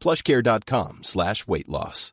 plushcare.com slash weight loss.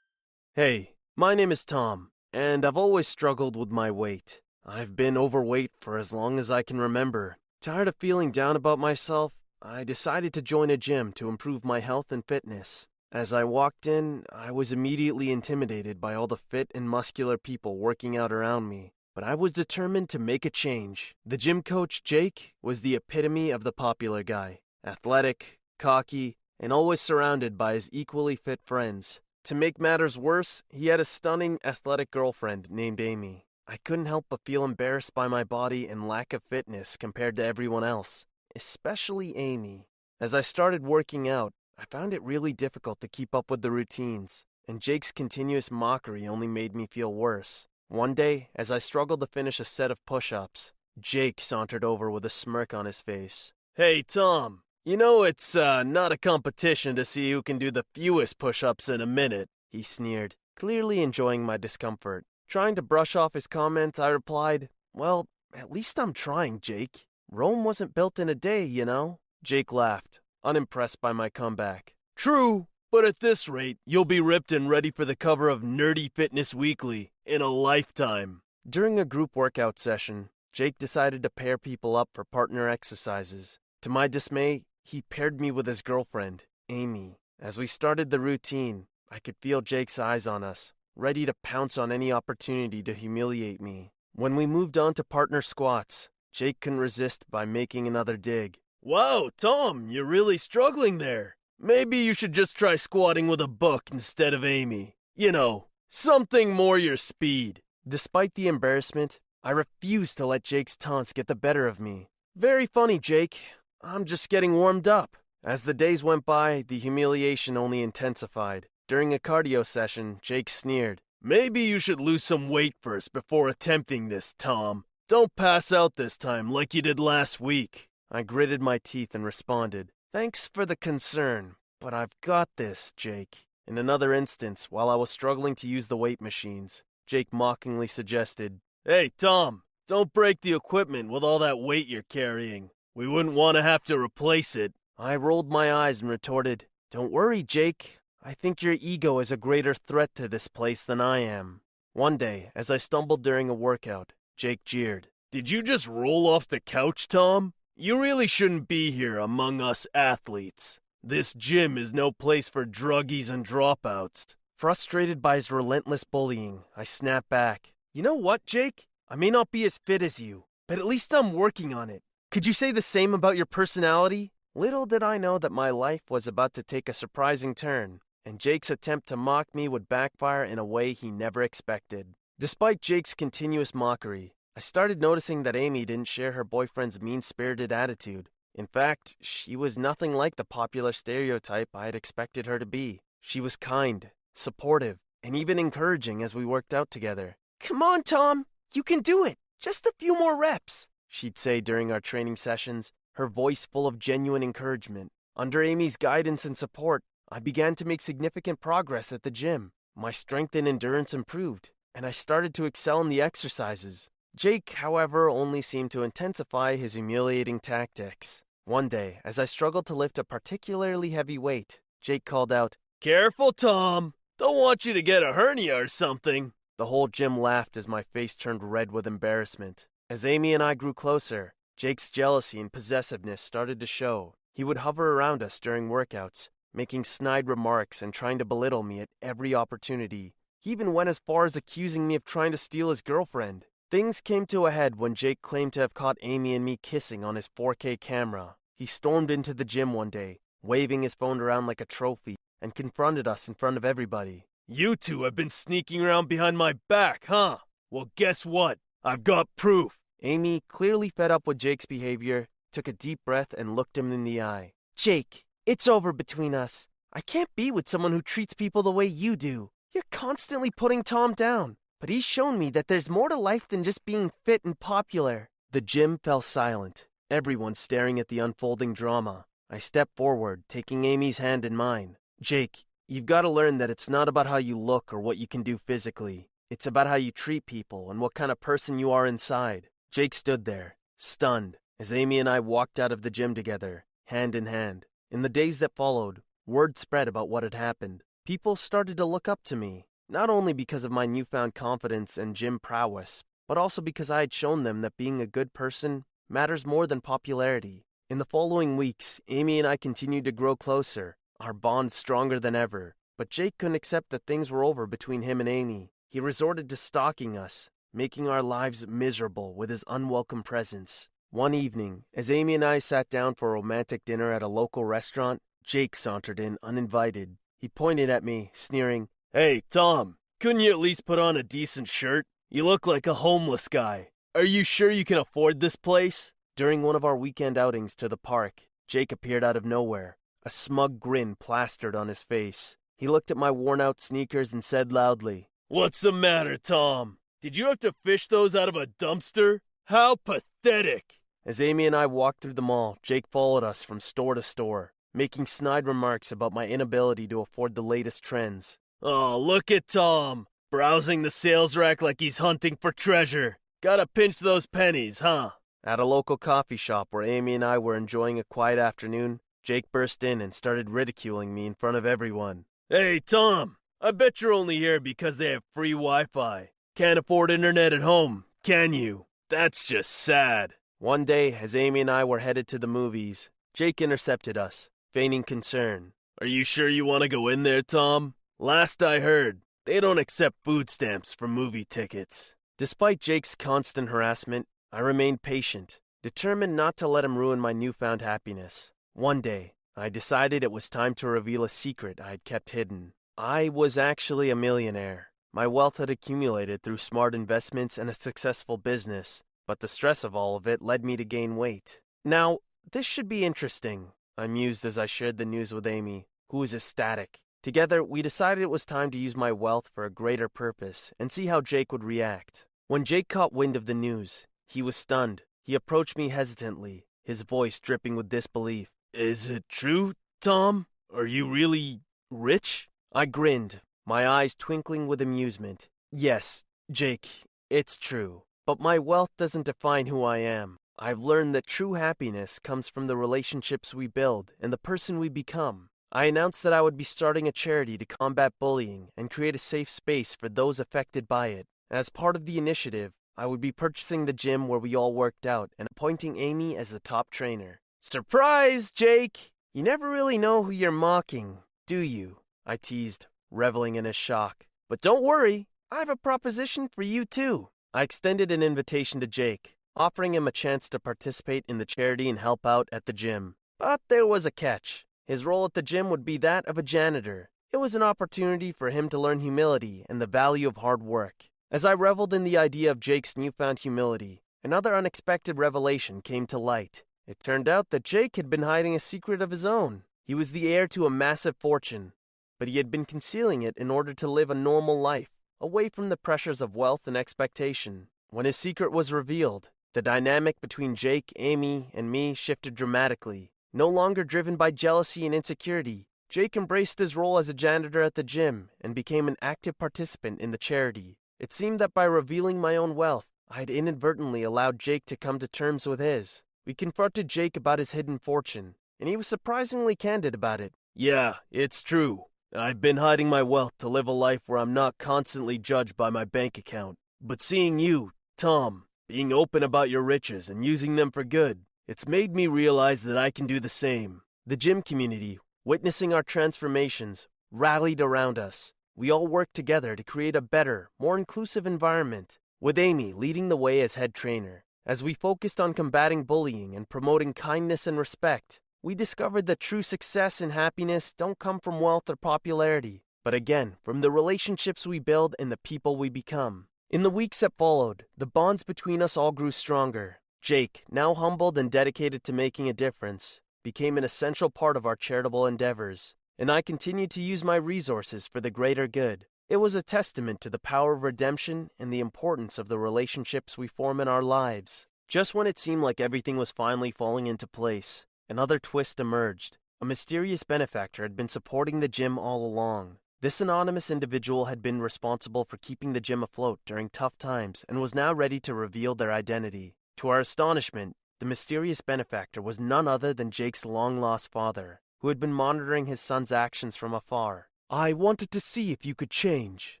Hey, my name is Tom, and I've always struggled with my weight. I've been overweight for as long as I can remember. Tired of feeling down about myself, I decided to join a gym to improve my health and fitness. As I walked in, I was immediately intimidated by all the fit and muscular people working out around me. But I was determined to make a change. The gym coach, Jake, was the epitome of the popular guy athletic, cocky, and always surrounded by his equally fit friends. To make matters worse, he had a stunning, athletic girlfriend named Amy. I couldn't help but feel embarrassed by my body and lack of fitness compared to everyone else, especially Amy. As I started working out, I found it really difficult to keep up with the routines, and Jake's continuous mockery only made me feel worse. One day, as I struggled to finish a set of push ups, Jake sauntered over with a smirk on his face. Hey, Tom, you know it's uh, not a competition to see who can do the fewest push ups in a minute, he sneered, clearly enjoying my discomfort. Trying to brush off his comments, I replied, Well, at least I'm trying, Jake. Rome wasn't built in a day, you know. Jake laughed, unimpressed by my comeback. True, but at this rate, you'll be ripped and ready for the cover of Nerdy Fitness Weekly in a lifetime. During a group workout session, Jake decided to pair people up for partner exercises. To my dismay, he paired me with his girlfriend, Amy. As we started the routine, I could feel Jake's eyes on us, ready to pounce on any opportunity to humiliate me. When we moved on to partner squats, Jake couldn't resist by making another dig. Wow, Tom, you're really struggling there. Maybe you should just try squatting with a book instead of Amy. You know, something more your speed. Despite the embarrassment, I refused to let Jake's taunts get the better of me. Very funny, Jake. I'm just getting warmed up. As the days went by, the humiliation only intensified. During a cardio session, Jake sneered. Maybe you should lose some weight first before attempting this, Tom. Don't pass out this time like you did last week. I gritted my teeth and responded, Thanks for the concern, but I've got this, Jake. In another instance, while I was struggling to use the weight machines, Jake mockingly suggested, Hey, Tom, don't break the equipment with all that weight you're carrying. We wouldn't want to have to replace it. I rolled my eyes and retorted, Don't worry, Jake. I think your ego is a greater threat to this place than I am. One day, as I stumbled during a workout, Jake jeered, Did you just roll off the couch, Tom? You really shouldn't be here among us athletes. This gym is no place for druggies and dropouts. Frustrated by his relentless bullying, I snapped back. You know what, Jake? I may not be as fit as you, but at least I'm working on it. Could you say the same about your personality? Little did I know that my life was about to take a surprising turn, and Jake's attempt to mock me would backfire in a way he never expected. Despite Jake's continuous mockery, I started noticing that Amy didn't share her boyfriend's mean spirited attitude. In fact, she was nothing like the popular stereotype I had expected her to be. She was kind, supportive, and even encouraging as we worked out together. Come on, Tom, you can do it. Just a few more reps, she'd say during our training sessions, her voice full of genuine encouragement. Under Amy's guidance and support, I began to make significant progress at the gym. My strength and endurance improved, and I started to excel in the exercises. Jake, however, only seemed to intensify his humiliating tactics. One day, as I struggled to lift a particularly heavy weight, Jake called out, Careful, Tom! Don't want you to get a hernia or something. The whole gym laughed as my face turned red with embarrassment. As Amy and I grew closer, Jake's jealousy and possessiveness started to show. He would hover around us during workouts, making snide remarks and trying to belittle me at every opportunity. He even went as far as accusing me of trying to steal his girlfriend. Things came to a head when Jake claimed to have caught Amy and me kissing on his 4K camera. He stormed into the gym one day, waving his phone around like a trophy, and confronted us in front of everybody. You two have been sneaking around behind my back, huh? Well, guess what? I've got proof. Amy, clearly fed up with Jake's behavior, took a deep breath and looked him in the eye. Jake, it's over between us. I can't be with someone who treats people the way you do. You're constantly putting Tom down, but he's shown me that there's more to life than just being fit and popular. The gym fell silent, everyone staring at the unfolding drama. I stepped forward, taking Amy's hand in mine. Jake, you've got to learn that it's not about how you look or what you can do physically. It's about how you treat people and what kind of person you are inside. Jake stood there, stunned, as Amy and I walked out of the gym together, hand in hand. In the days that followed, word spread about what had happened. People started to look up to me, not only because of my newfound confidence and gym prowess, but also because I had shown them that being a good person matters more than popularity. In the following weeks, Amy and I continued to grow closer, our bond stronger than ever. But Jake couldn't accept that things were over between him and Amy. He resorted to stalking us, making our lives miserable with his unwelcome presence. One evening, as Amy and I sat down for a romantic dinner at a local restaurant, Jake sauntered in uninvited. He pointed at me, sneering, Hey, Tom, couldn't you at least put on a decent shirt? You look like a homeless guy. Are you sure you can afford this place? During one of our weekend outings to the park, Jake appeared out of nowhere, a smug grin plastered on his face. He looked at my worn out sneakers and said loudly, What's the matter, Tom? Did you have to fish those out of a dumpster? How pathetic! As Amy and I walked through the mall, Jake followed us from store to store, making snide remarks about my inability to afford the latest trends. Oh, look at Tom, browsing the sales rack like he's hunting for treasure. Gotta pinch those pennies, huh? At a local coffee shop where Amy and I were enjoying a quiet afternoon, Jake burst in and started ridiculing me in front of everyone. Hey, Tom, I bet you're only here because they have free Wi Fi. Can't afford internet at home, can you? That's just sad. One day, as Amy and I were headed to the movies, Jake intercepted us, feigning concern. Are you sure you want to go in there, Tom? Last I heard, they don't accept food stamps for movie tickets. Despite Jake's constant harassment, I remained patient, determined not to let him ruin my newfound happiness. One day, I decided it was time to reveal a secret I had kept hidden. I was actually a millionaire. My wealth had accumulated through smart investments and a successful business, but the stress of all of it led me to gain weight. Now, this should be interesting, I mused as I shared the news with Amy, who was ecstatic. Together, we decided it was time to use my wealth for a greater purpose and see how Jake would react. When Jake caught wind of the news, he was stunned. He approached me hesitantly, his voice dripping with disbelief. Is it true, Tom? Are you really rich? I grinned, my eyes twinkling with amusement. Yes, Jake, it's true. But my wealth doesn't define who I am. I've learned that true happiness comes from the relationships we build and the person we become. I announced that I would be starting a charity to combat bullying and create a safe space for those affected by it. As part of the initiative, I would be purchasing the gym where we all worked out and appointing Amy as the top trainer. Surprise, Jake! You never really know who you're mocking, do you? I teased, reveling in his shock. But don't worry, I have a proposition for you too. I extended an invitation to Jake, offering him a chance to participate in the charity and help out at the gym. But there was a catch. His role at the gym would be that of a janitor. It was an opportunity for him to learn humility and the value of hard work. As I reveled in the idea of Jake's newfound humility, another unexpected revelation came to light. It turned out that Jake had been hiding a secret of his own. He was the heir to a massive fortune, but he had been concealing it in order to live a normal life, away from the pressures of wealth and expectation. When his secret was revealed, the dynamic between Jake, Amy, and me shifted dramatically. No longer driven by jealousy and insecurity, Jake embraced his role as a janitor at the gym and became an active participant in the charity. It seemed that by revealing my own wealth, I had inadvertently allowed Jake to come to terms with his. We confronted Jake about his hidden fortune, and he was surprisingly candid about it. Yeah, it's true. I've been hiding my wealth to live a life where I'm not constantly judged by my bank account. But seeing you, Tom, being open about your riches and using them for good, it's made me realize that I can do the same. The gym community, witnessing our transformations, rallied around us. We all worked together to create a better, more inclusive environment, with Amy leading the way as head trainer. As we focused on combating bullying and promoting kindness and respect, we discovered that true success and happiness don't come from wealth or popularity, but again, from the relationships we build and the people we become. In the weeks that followed, the bonds between us all grew stronger. Jake, now humbled and dedicated to making a difference, became an essential part of our charitable endeavors, and I continued to use my resources for the greater good. It was a testament to the power of redemption and the importance of the relationships we form in our lives. Just when it seemed like everything was finally falling into place, Another twist emerged. A mysterious benefactor had been supporting the gym all along. This anonymous individual had been responsible for keeping the gym afloat during tough times and was now ready to reveal their identity. To our astonishment, the mysterious benefactor was none other than Jake's long lost father, who had been monitoring his son's actions from afar. I wanted to see if you could change,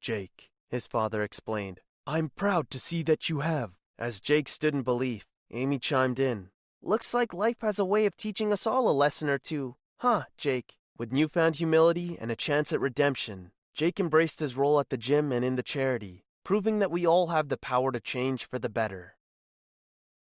Jake, his father explained. I'm proud to see that you have. As Jake stood in belief, Amy chimed in. Looks like life has a way of teaching us all a lesson or two. Huh, Jake? With newfound humility and a chance at redemption, Jake embraced his role at the gym and in the charity, proving that we all have the power to change for the better.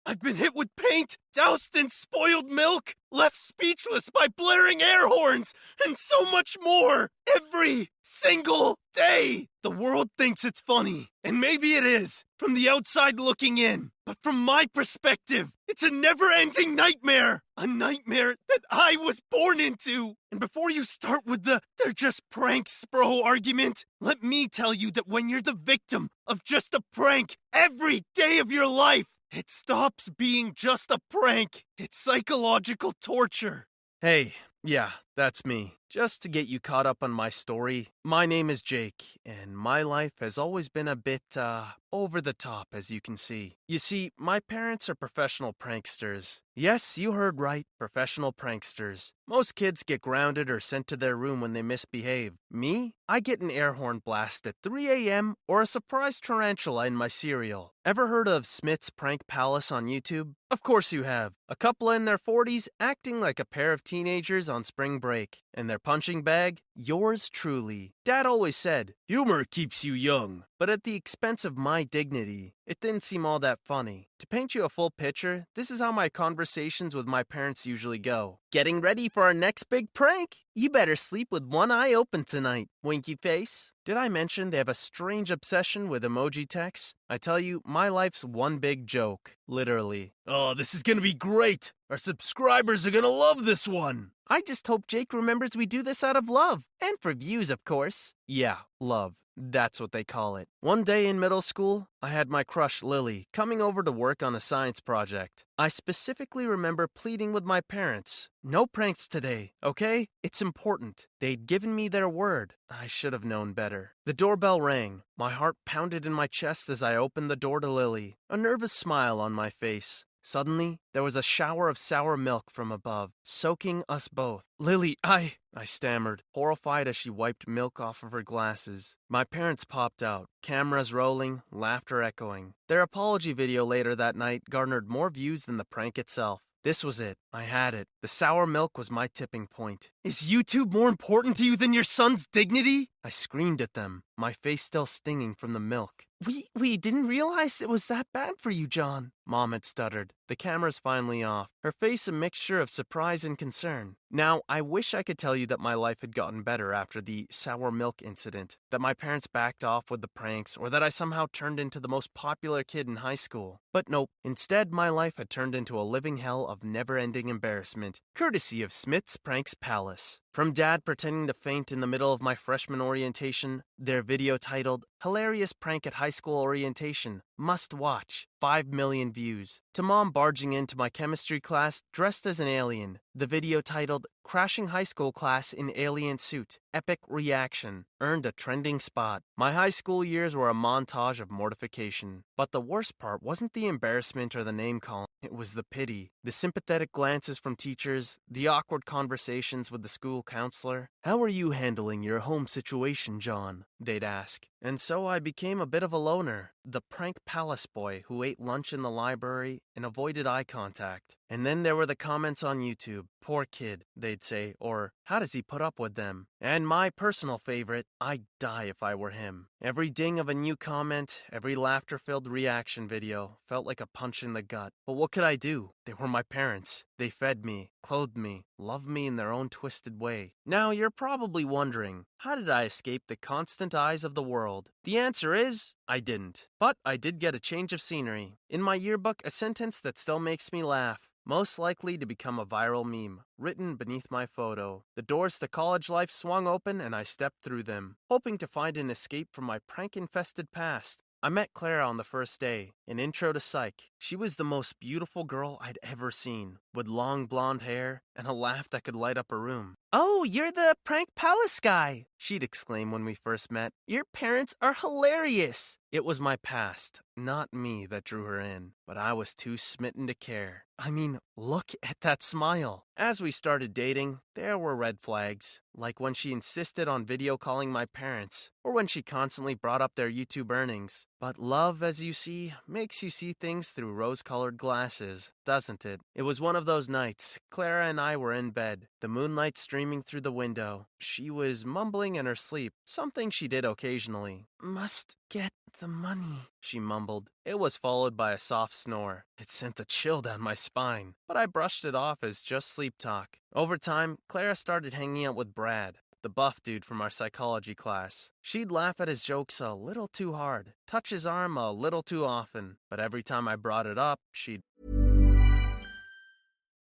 I've been hit with paint, doused in spoiled milk, left speechless by blaring air horns, and so much more every single day. The world thinks it's funny, and maybe it is, from the outside looking in. But from my perspective, it's a never ending nightmare. A nightmare that I was born into. And before you start with the they're just pranks, bro argument, let me tell you that when you're the victim of just a prank every day of your life, it stops being just a prank. It's psychological torture. Hey, yeah, that's me. Just to get you caught up on my story, my name is Jake, and my life has always been a bit, uh, over the top, as you can see. You see, my parents are professional pranksters. Yes, you heard right, professional pranksters. Most kids get grounded or sent to their room when they misbehave. Me? I get an air horn blast at 3 a.m. or a surprise tarantula in my cereal. Ever heard of Smith's Prank Palace on YouTube? Of course you have. A couple in their 40s acting like a pair of teenagers on spring break. And their punching bag? Yours truly. Dad always said, Humor keeps you young. But at the expense of my dignity, it didn't seem all that funny. To paint you a full picture, this is how my conversations with my parents usually go. Getting ready for our next big prank? You better sleep with one eye open tonight, winky face. Did I mention they have a strange obsession with emoji texts? I tell you, my life's one big joke, literally. Oh, this is gonna be great! Our subscribers are gonna love this one! I just hope Jake remembers we do this out of love. And for views, of course. Yeah, love. That's what they call it. One day in middle school, I had my crush Lily coming over to work on a science project. I specifically remember pleading with my parents no pranks today, okay? It's important. They'd given me their word. I should have known better. The doorbell rang. My heart pounded in my chest as I opened the door to Lily, a nervous smile on my face. Suddenly, there was a shower of sour milk from above, soaking us both. Lily, I. I stammered, horrified as she wiped milk off of her glasses. My parents popped out, cameras rolling, laughter echoing. Their apology video later that night garnered more views than the prank itself. This was it. I had it. The sour milk was my tipping point. Is YouTube more important to you than your son's dignity? I screamed at them, my face still stinging from the milk. We we didn't realize it was that bad for you, John. Mom had stuttered. The camera's finally off, her face a mixture of surprise and concern. Now, I wish I could tell you that my life had gotten better after the sour milk incident, that my parents backed off with the pranks, or that I somehow turned into the most popular kid in high school. But nope. Instead, my life had turned into a living hell of never ending embarrassment, courtesy of Smith's Pranks Palace. From dad pretending to faint in the middle of my freshman orientation, their video titled Hilarious Prank at High School Orientation, Must Watch, 5 million views, to mom barging into my chemistry class dressed as an alien, the video titled crashing high school class in alien suit. Epic reaction. Earned a trending spot. My high school years were a montage of mortification. But the worst part wasn't the embarrassment or the name calling. It was the pity, the sympathetic glances from teachers, the awkward conversations with the school counselor. How are you handling your home situation, John? They'd ask. And so I became a bit of a loner, the prank palace boy who ate lunch in the library and avoided eye contact. And then there were the comments on YouTube. Poor kid, they'd say, or how does he put up with them? And my personal favorite, I'd die if I were him. Every ding of a new comment, every laughter filled reaction video felt like a punch in the gut. But what could I do? They were my parents. They fed me, clothed me, loved me in their own twisted way. Now you're probably wondering, how did I escape the constant eyes of the world? The answer is, I didn't. But I did get a change of scenery. In my yearbook, a sentence that still makes me laugh most likely to become a viral meme, written beneath my photo. The doors to college life swung open and I stepped through them, hoping to find an escape from my prank infested past. I met Clara on the first day, an intro to psych. She was the most beautiful girl I'd ever seen, with long blonde hair and a laugh that could light up a room. Oh, you're the prank palace guy, she'd exclaim when we first met. Your parents are hilarious. It was my past, not me, that drew her in, but I was too smitten to care. I mean, look at that smile. As we started dating, there were red flags, like when she insisted on video calling my parents, or when she constantly brought up their YouTube earnings. But love, as you see, makes you see things through rose colored glasses, doesn't it? It was one of those nights. Clara and I were in bed, the moonlight streaming through the window. She was mumbling in her sleep, something she did occasionally. Must get the money, she mumbled. It was followed by a soft snore. It sent a chill down my spine, but I brushed it off as just sleep talk. Over time, Clara started hanging out with Brad, the buff dude from our psychology class. She'd laugh at his jokes a little too hard, touch his arm a little too often, but every time I brought it up, she'd.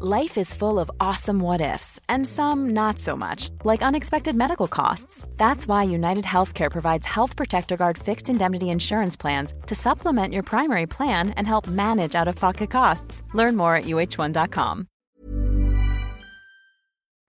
Life is full of awesome what ifs, and some not so much, like unexpected medical costs. That's why United Healthcare provides Health Protector Guard fixed indemnity insurance plans to supplement your primary plan and help manage out of pocket costs. Learn more at uh1.com.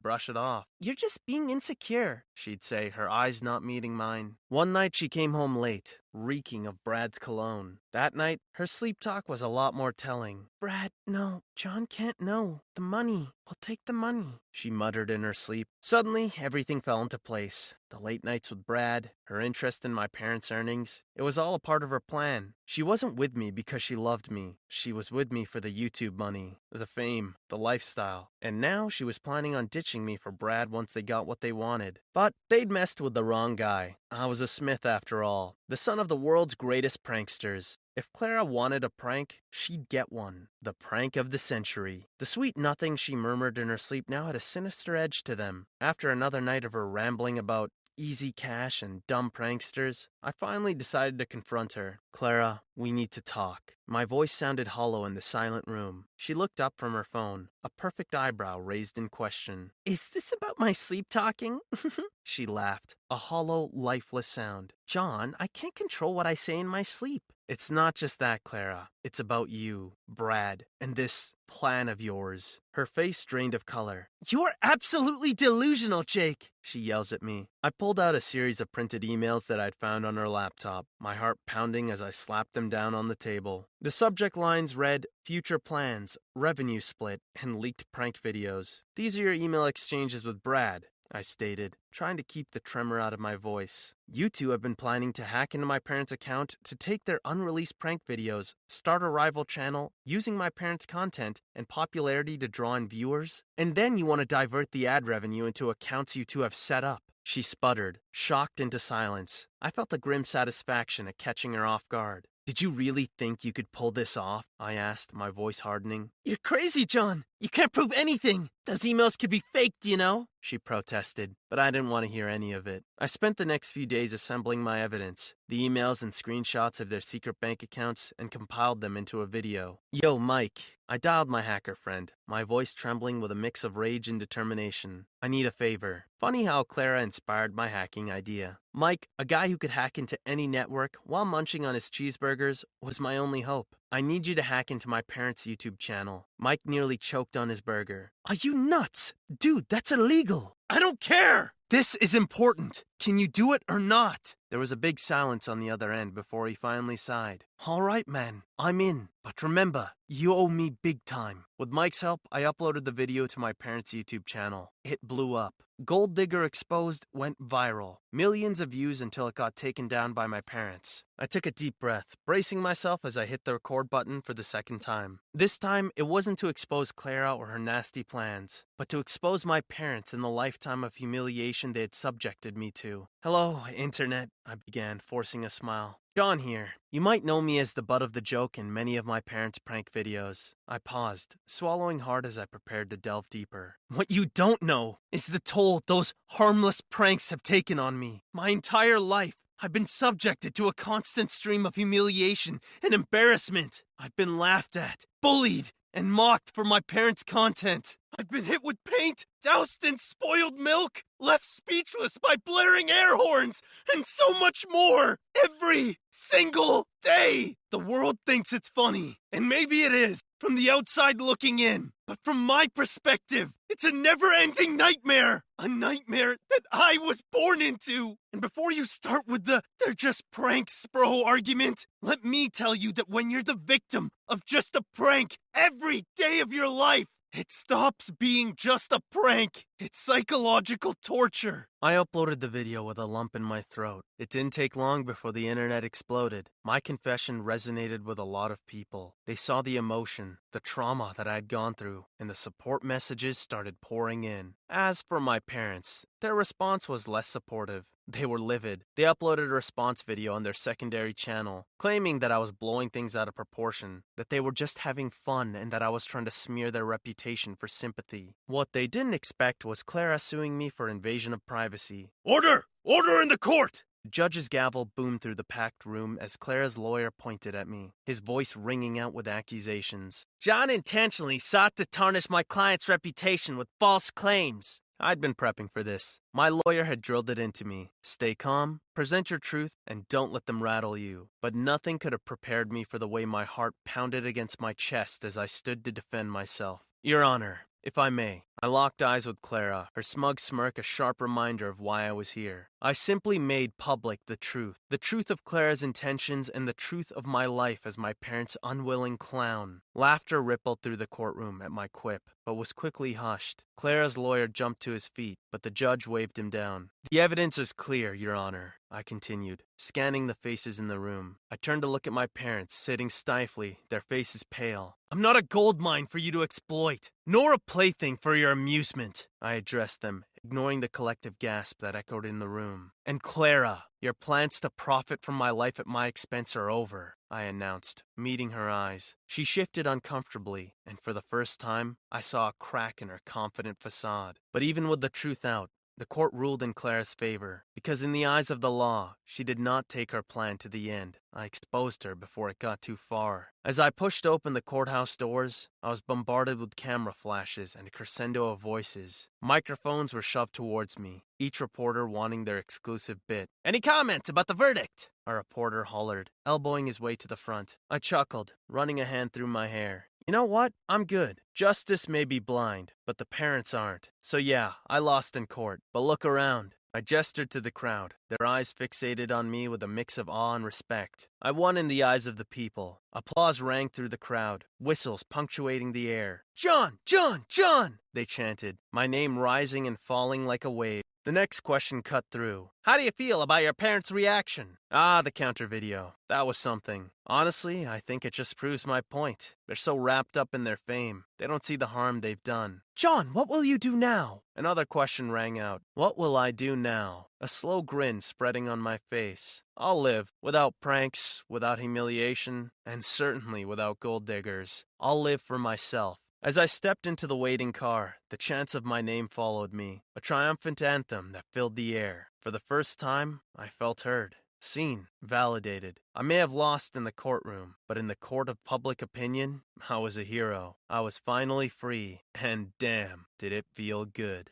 brush it off. You're just being insecure, she'd say, her eyes not meeting mine. One night she came home late, reeking of Brad's cologne. That night, her sleep talk was a lot more telling. Brad, no, John can't know. The money. We'll take the money, she muttered in her sleep. Suddenly, everything fell into place. The late nights with Brad, her interest in my parents' earnings. It was all a part of her plan. She wasn't with me because she loved me. She was with me for the YouTube money, the fame, the lifestyle. And now she was planning on ditching me for Brad once they got what they wanted. But they'd messed with the wrong guy. I was a Smith after all, the son of the world's greatest pranksters. If Clara wanted a prank, she'd get one. The prank of the century. The sweet nothing she murmured in her sleep now had a sinister edge to them. After another night of her rambling about easy cash and dumb pranksters, I finally decided to confront her. Clara, we need to talk. My voice sounded hollow in the silent room. She looked up from her phone, a perfect eyebrow raised in question. Is this about my sleep talking? she laughed, a hollow, lifeless sound. John, I can't control what I say in my sleep. It's not just that, Clara. It's about you, Brad, and this plan of yours. Her face drained of color. You're absolutely delusional, Jake, she yells at me. I pulled out a series of printed emails that I'd found on her laptop, my heart pounding as I slapped them down on the table. The subject lines read Future plans, revenue split, and leaked prank videos. These are your email exchanges with Brad. I stated, trying to keep the tremor out of my voice. You two have been planning to hack into my parents' account to take their unreleased prank videos, start a rival channel, using my parents' content and popularity to draw in viewers, and then you want to divert the ad revenue into accounts you two have set up. She sputtered, shocked into silence. I felt a grim satisfaction at catching her off guard. Did you really think you could pull this off? I asked, my voice hardening. You're crazy, John. You can't prove anything. Those emails could be faked, you know? She protested, but I didn't want to hear any of it. I spent the next few days assembling my evidence the emails and screenshots of their secret bank accounts and compiled them into a video. Yo, Mike. I dialed my hacker friend, my voice trembling with a mix of rage and determination. I need a favor. Funny how Clara inspired my hacking idea. Mike, a guy who could hack into any network while munching on his cheeseburgers, was my only hope. I need you to hack into my parents' YouTube channel. Mike nearly choked on his burger. Are you nuts? Dude, that's illegal. I don't care. This is important. Can you do it or not? There was a big silence on the other end before he finally sighed. All right, man, I'm in. But remember, you owe me big time. With Mike's help, I uploaded the video to my parents' YouTube channel. It blew up. Gold Digger Exposed went viral. Millions of views until it got taken down by my parents. I took a deep breath, bracing myself as I hit the record button for the second time. This time, it wasn't to expose Clara or her nasty plans, but to expose my parents and the lifetime of humiliation they had subjected me to. Hello, Internet, I began, forcing a smile. John here. You might know me as the butt of the joke in many of my parents' prank videos. I paused, swallowing hard as I prepared to delve deeper. What you don't know is the toll those harmless pranks have taken on me. My entire life, I've been subjected to a constant stream of humiliation and embarrassment. I've been laughed at, bullied, and mocked for my parents' content. I've been hit with paint, doused in spoiled milk, left speechless by blaring air horns, and so much more every single day. The world thinks it's funny, and maybe it is from the outside looking in. But from my perspective, it's a never ending nightmare. A nightmare that I was born into. And before you start with the they're just pranks, bro argument, let me tell you that when you're the victim of just a prank every day of your life, it stops being just a prank. It's psychological torture. I uploaded the video with a lump in my throat. It didn't take long before the internet exploded. My confession resonated with a lot of people. They saw the emotion, the trauma that I'd gone through, and the support messages started pouring in. As for my parents, their response was less supportive. They were livid. They uploaded a response video on their secondary channel, claiming that I was blowing things out of proportion, that they were just having fun, and that I was trying to smear their reputation for sympathy. What they didn't expect was Clara suing me for invasion of privacy. Order! Order in the court! The judge's gavel boomed through the packed room as Clara's lawyer pointed at me, his voice ringing out with accusations. John intentionally sought to tarnish my client's reputation with false claims. I'd been prepping for this. My lawyer had drilled it into me. Stay calm, present your truth, and don't let them rattle you. But nothing could have prepared me for the way my heart pounded against my chest as I stood to defend myself. Your Honor, if I may, I locked eyes with Clara, her smug smirk a sharp reminder of why I was here. I simply made public the truth the truth of Clara's intentions and the truth of my life as my parents' unwilling clown. Laughter rippled through the courtroom at my quip, but was quickly hushed. Clara's lawyer jumped to his feet, but the judge waved him down. The evidence is clear, Your Honor, I continued, scanning the faces in the room. I turned to look at my parents, sitting stifly, their faces pale. I'm not a gold mine for you to exploit, nor a plaything for your amusement. I addressed them, ignoring the collective gasp that echoed in the room. And Clara, your plans to profit from my life at my expense are over, I announced, meeting her eyes. She shifted uncomfortably, and for the first time, I saw a crack in her confident facade. But even with the truth out, the court ruled in Clara's favor, because in the eyes of the law, she did not take her plan to the end. I exposed her before it got too far. As I pushed open the courthouse doors, I was bombarded with camera flashes and a crescendo of voices. Microphones were shoved towards me, each reporter wanting their exclusive bit. Any comments about the verdict? A reporter hollered, elbowing his way to the front. I chuckled, running a hand through my hair. You know what? I'm good. Justice may be blind, but the parents aren't. So yeah, I lost in court. But look around. I gestured to the crowd, their eyes fixated on me with a mix of awe and respect. I won in the eyes of the people. Applause rang through the crowd, whistles punctuating the air. John! John! John! They chanted, my name rising and falling like a wave. The next question cut through. How do you feel about your parents' reaction? Ah, the counter video. That was something. Honestly, I think it just proves my point. They're so wrapped up in their fame, they don't see the harm they've done. John, what will you do now? Another question rang out. What will I do now? A slow grin spreading on my face. I'll live without pranks, without humiliation, and certainly without gold diggers. I'll live for myself. As I stepped into the waiting car, the chants of my name followed me, a triumphant anthem that filled the air. For the first time, I felt heard, seen, validated. I may have lost in the courtroom, but in the court of public opinion, I was a hero. I was finally free, and damn, did it feel good.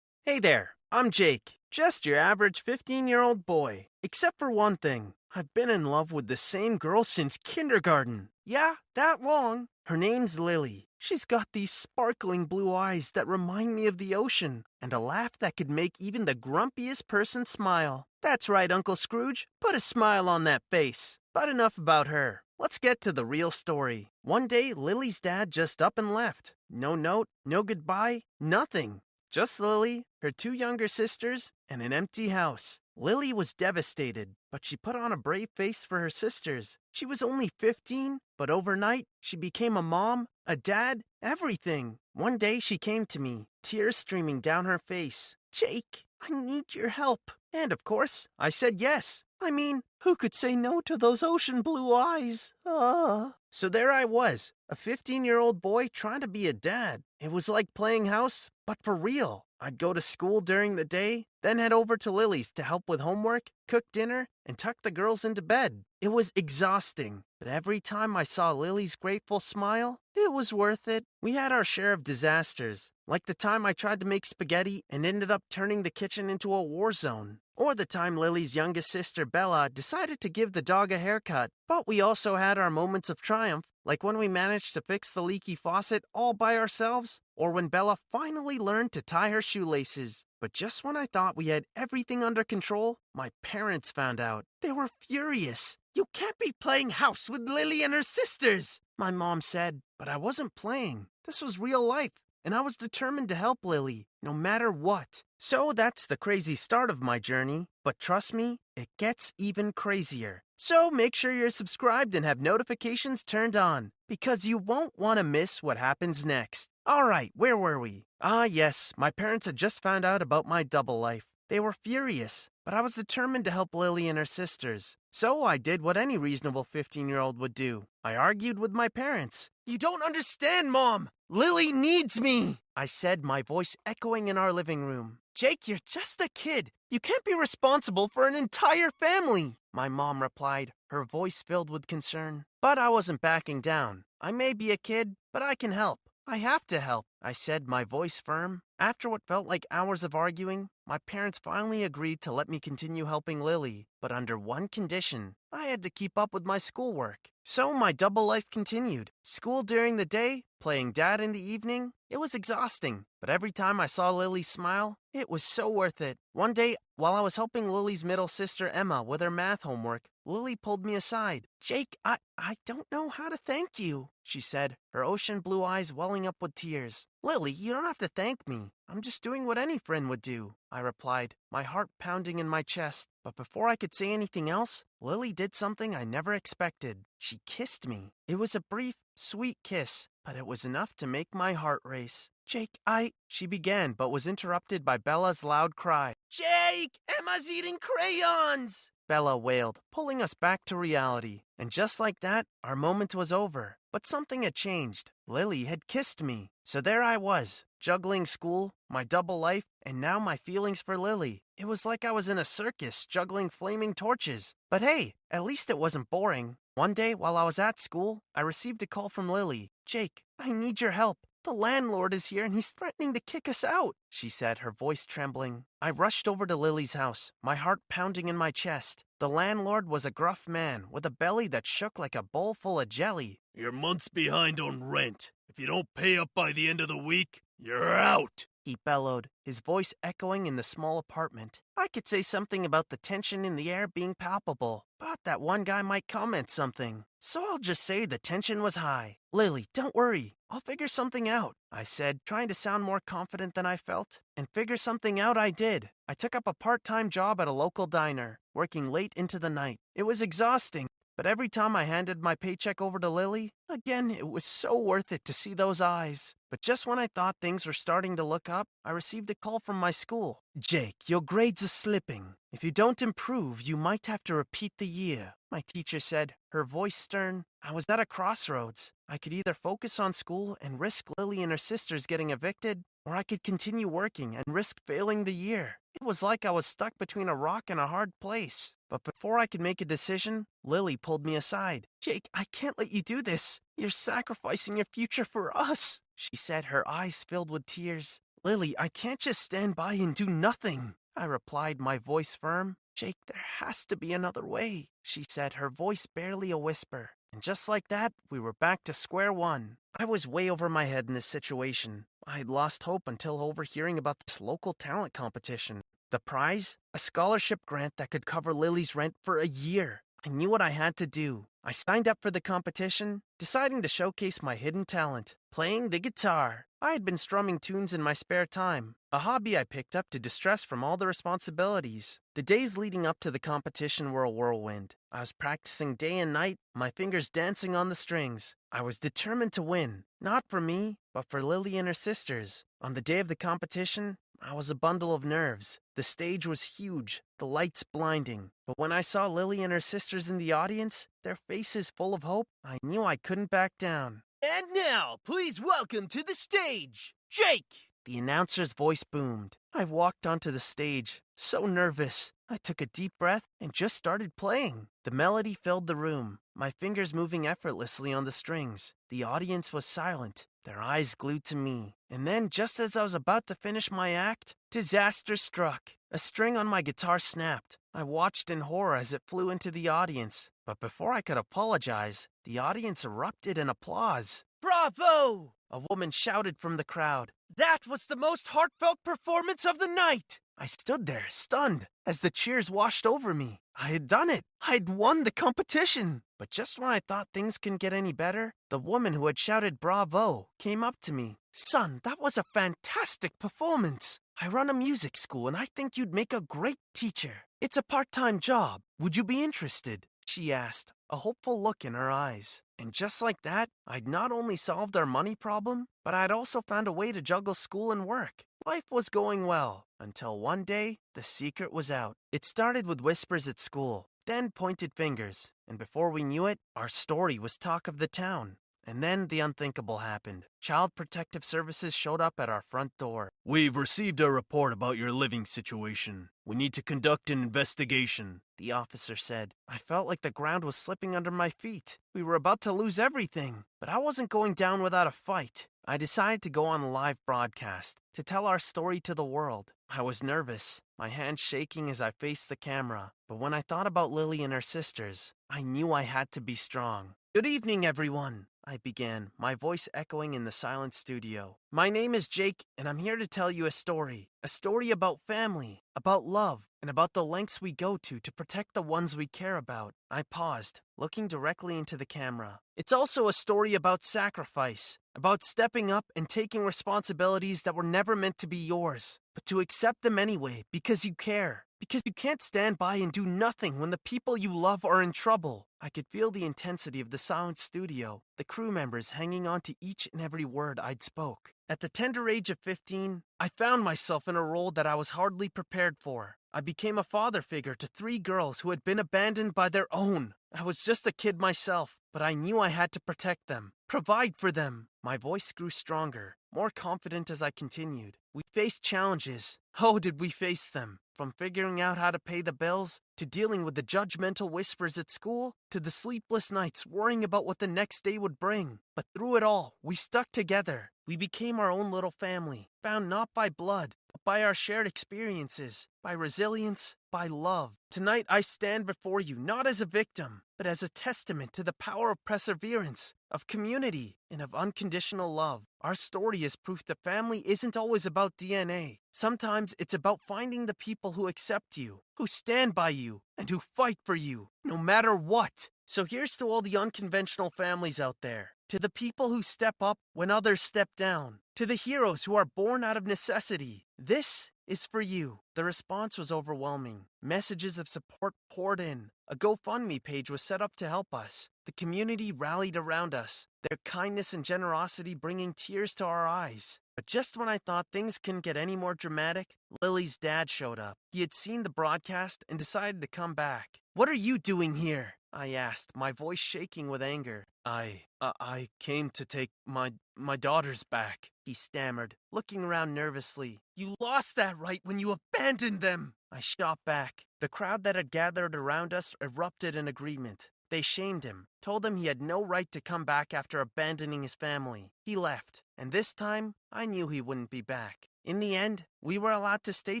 Hey there, I'm Jake, just your average 15 year old boy. Except for one thing I've been in love with the same girl since kindergarten. Yeah, that long. Her name's Lily. She's got these sparkling blue eyes that remind me of the ocean, and a laugh that could make even the grumpiest person smile. That's right, Uncle Scrooge. Put a smile on that face. But enough about her. Let's get to the real story. One day, Lily's dad just up and left. No note, no goodbye, nothing. Just Lily, her two younger sisters, and an empty house. Lily was devastated, but she put on a brave face for her sisters. She was only 15, but overnight, she became a mom, a dad, everything. One day, she came to me, tears streaming down her face. Jake, I need your help. And of course, I said yes. I mean, who could say no to those ocean blue eyes? Ah. So there I was, a 15 year old boy trying to be a dad. It was like playing house, but for real. I'd go to school during the day, then head over to Lily's to help with homework, cook dinner, and tuck the girls into bed. It was exhausting, but every time I saw Lily's grateful smile, it was worth it. We had our share of disasters, like the time I tried to make spaghetti and ended up turning the kitchen into a war zone. Or the time Lily's youngest sister, Bella, decided to give the dog a haircut. But we also had our moments of triumph, like when we managed to fix the leaky faucet all by ourselves, or when Bella finally learned to tie her shoelaces. But just when I thought we had everything under control, my parents found out. They were furious. You can't be playing house with Lily and her sisters, my mom said. But I wasn't playing. This was real life and I was determined to help Lily, no matter what. So that's the crazy start of my journey, but trust me, it gets even crazier. So make sure you're subscribed and have notifications turned on, because you won't want to miss what happens next. Alright, where were we? Ah, yes, my parents had just found out about my double life. They were furious, but I was determined to help Lily and her sisters. So I did what any reasonable 15 year old would do I argued with my parents. You don't understand, Mom! Lily needs me! I said, my voice echoing in our living room. Jake, you're just a kid. You can't be responsible for an entire family, my mom replied, her voice filled with concern. But I wasn't backing down. I may be a kid, but I can help. I have to help, I said, my voice firm. After what felt like hours of arguing, my parents finally agreed to let me continue helping Lily, but under one condition I had to keep up with my schoolwork. So my double life continued school during the day, playing dad in the evening. It was exhausting, but every time I saw Lily smile, it was so worth it. One day, while I was helping Lily's middle sister Emma with her math homework, Lily pulled me aside. Jake, I, I don't know how to thank you, she said, her ocean blue eyes welling up with tears. Lily, you don't have to thank me. I'm just doing what any friend would do, I replied, my heart pounding in my chest. But before I could say anything else, Lily did something I never expected. She kissed me. It was a brief, sweet kiss, but it was enough to make my heart race. Jake, I. She began, but was interrupted by Bella's loud cry. Jake, Emma's eating crayons! Bella wailed, pulling us back to reality. And just like that, our moment was over. But something had changed. Lily had kissed me. So there I was, juggling school, my double life, and now my feelings for Lily. It was like I was in a circus juggling flaming torches. But hey, at least it wasn't boring. One day, while I was at school, I received a call from Lily. Jake, I need your help. The landlord is here and he's threatening to kick us out, she said, her voice trembling. I rushed over to Lily's house, my heart pounding in my chest. The landlord was a gruff man with a belly that shook like a bowl full of jelly. You're months behind on rent. If you don't pay up by the end of the week, you're out. he bellowed, his voice echoing in the small apartment. I could say something about the tension in the air being palpable, but that one guy might comment something. So I'll just say the tension was high. Lily, don't worry. I'll figure something out, I said, trying to sound more confident than I felt. And figure something out I did. I took up a part time job at a local diner, working late into the night. It was exhausting, but every time I handed my paycheck over to Lily, again, it was so worth it to see those eyes. But just when I thought things were starting to look up, I received a call from my school. Jake, your grades are slipping. If you don't improve, you might have to repeat the year. My teacher said, her voice stern. I was at a crossroads. I could either focus on school and risk Lily and her sisters getting evicted, or I could continue working and risk failing the year. It was like I was stuck between a rock and a hard place. But before I could make a decision, Lily pulled me aside. Jake, I can't let you do this. You're sacrificing your future for us, she said, her eyes filled with tears. Lily, I can't just stand by and do nothing. I replied, my voice firm. Jake, there has to be another way, she said, her voice barely a whisper. And just like that, we were back to square one. I was way over my head in this situation. I had lost hope until overhearing about this local talent competition. The prize? A scholarship grant that could cover Lily's rent for a year. I knew what I had to do. I signed up for the competition, deciding to showcase my hidden talent playing the guitar. I had been strumming tunes in my spare time, a hobby I picked up to distress from all the responsibilities. The days leading up to the competition were a whirlwind. I was practicing day and night, my fingers dancing on the strings. I was determined to win, not for me, but for Lily and her sisters. On the day of the competition, I was a bundle of nerves. The stage was huge, the lights blinding. But when I saw Lily and her sisters in the audience, their faces full of hope, I knew I couldn't back down. And now, please welcome to the stage, Jake! The announcer's voice boomed. I walked onto the stage, so nervous. I took a deep breath and just started playing. The melody filled the room, my fingers moving effortlessly on the strings. The audience was silent, their eyes glued to me. And then, just as I was about to finish my act, disaster struck. A string on my guitar snapped. I watched in horror as it flew into the audience. But before I could apologize, the audience erupted in applause. Bravo! A woman shouted from the crowd. That was the most heartfelt performance of the night! I stood there, stunned, as the cheers washed over me. I had done it. I'd won the competition. But just when I thought things couldn't get any better, the woman who had shouted bravo came up to me. Son, that was a fantastic performance. I run a music school and I think you'd make a great teacher. It's a part time job. Would you be interested? She asked, a hopeful look in her eyes. And just like that, I'd not only solved our money problem, but I'd also found a way to juggle school and work. Life was going well until one day the secret was out. It started with whispers at school, then pointed fingers, and before we knew it, our story was talk of the town. And then the unthinkable happened. Child Protective Services showed up at our front door. We've received a report about your living situation. We need to conduct an investigation, the officer said. I felt like the ground was slipping under my feet. We were about to lose everything, but I wasn't going down without a fight. I decided to go on a live broadcast to tell our story to the world. I was nervous, my hands shaking as I faced the camera. But when I thought about Lily and her sisters, I knew I had to be strong. Good evening, everyone. I began, my voice echoing in the silent studio. My name is Jake, and I'm here to tell you a story. A story about family, about love, and about the lengths we go to to protect the ones we care about. I paused, looking directly into the camera. It's also a story about sacrifice, about stepping up and taking responsibilities that were never meant to be yours, but to accept them anyway because you care. Because you can't stand by and do nothing when the people you love are in trouble. I could feel the intensity of the silent studio, the crew members hanging on to each and every word I'd spoke. At the tender age of 15, I found myself in a role that I was hardly prepared for. I became a father figure to three girls who had been abandoned by their own. I was just a kid myself, but I knew I had to protect them, provide for them. My voice grew stronger, more confident as I continued. We faced challenges. Oh, did we face them? From figuring out how to pay the bills, to dealing with the judgmental whispers at school, to the sleepless nights worrying about what the next day would bring. But through it all, we stuck together. We became our own little family, bound not by blood, but by our shared experiences, by resilience, by love. Tonight, I stand before you not as a victim, but as a testament to the power of perseverance, of community, and of unconditional love. Our story is proof that family isn't always about DNA. Sometimes it's about finding the people who accept you, who stand by you, and who fight for you, no matter what. So here's to all the unconventional families out there, to the people who step up when others step down, to the heroes who are born out of necessity. This is for you. The response was overwhelming. Messages of support poured in. A GoFundMe page was set up to help us. The community rallied around us, their kindness and generosity bringing tears to our eyes. But just when I thought things couldn't get any more dramatic, Lily's dad showed up. He had seen the broadcast and decided to come back. What are you doing here? I asked, my voice shaking with anger. I, uh, I came to take my, my daughters back, he stammered, looking around nervously. You lost that right when you abandoned them. I shot back. The crowd that had gathered around us erupted in agreement. They shamed him, told him he had no right to come back after abandoning his family. He left, and this time I knew he wouldn't be back. In the end, we were allowed to stay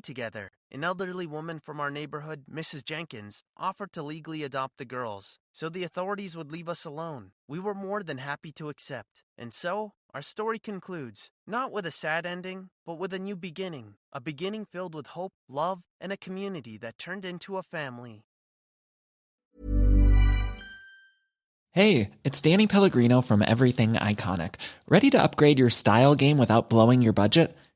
together. An elderly woman from our neighborhood, Mrs. Jenkins, offered to legally adopt the girls, so the authorities would leave us alone. We were more than happy to accept. And so, our story concludes, not with a sad ending, but with a new beginning. A beginning filled with hope, love, and a community that turned into a family. Hey, it's Danny Pellegrino from Everything Iconic. Ready to upgrade your style game without blowing your budget?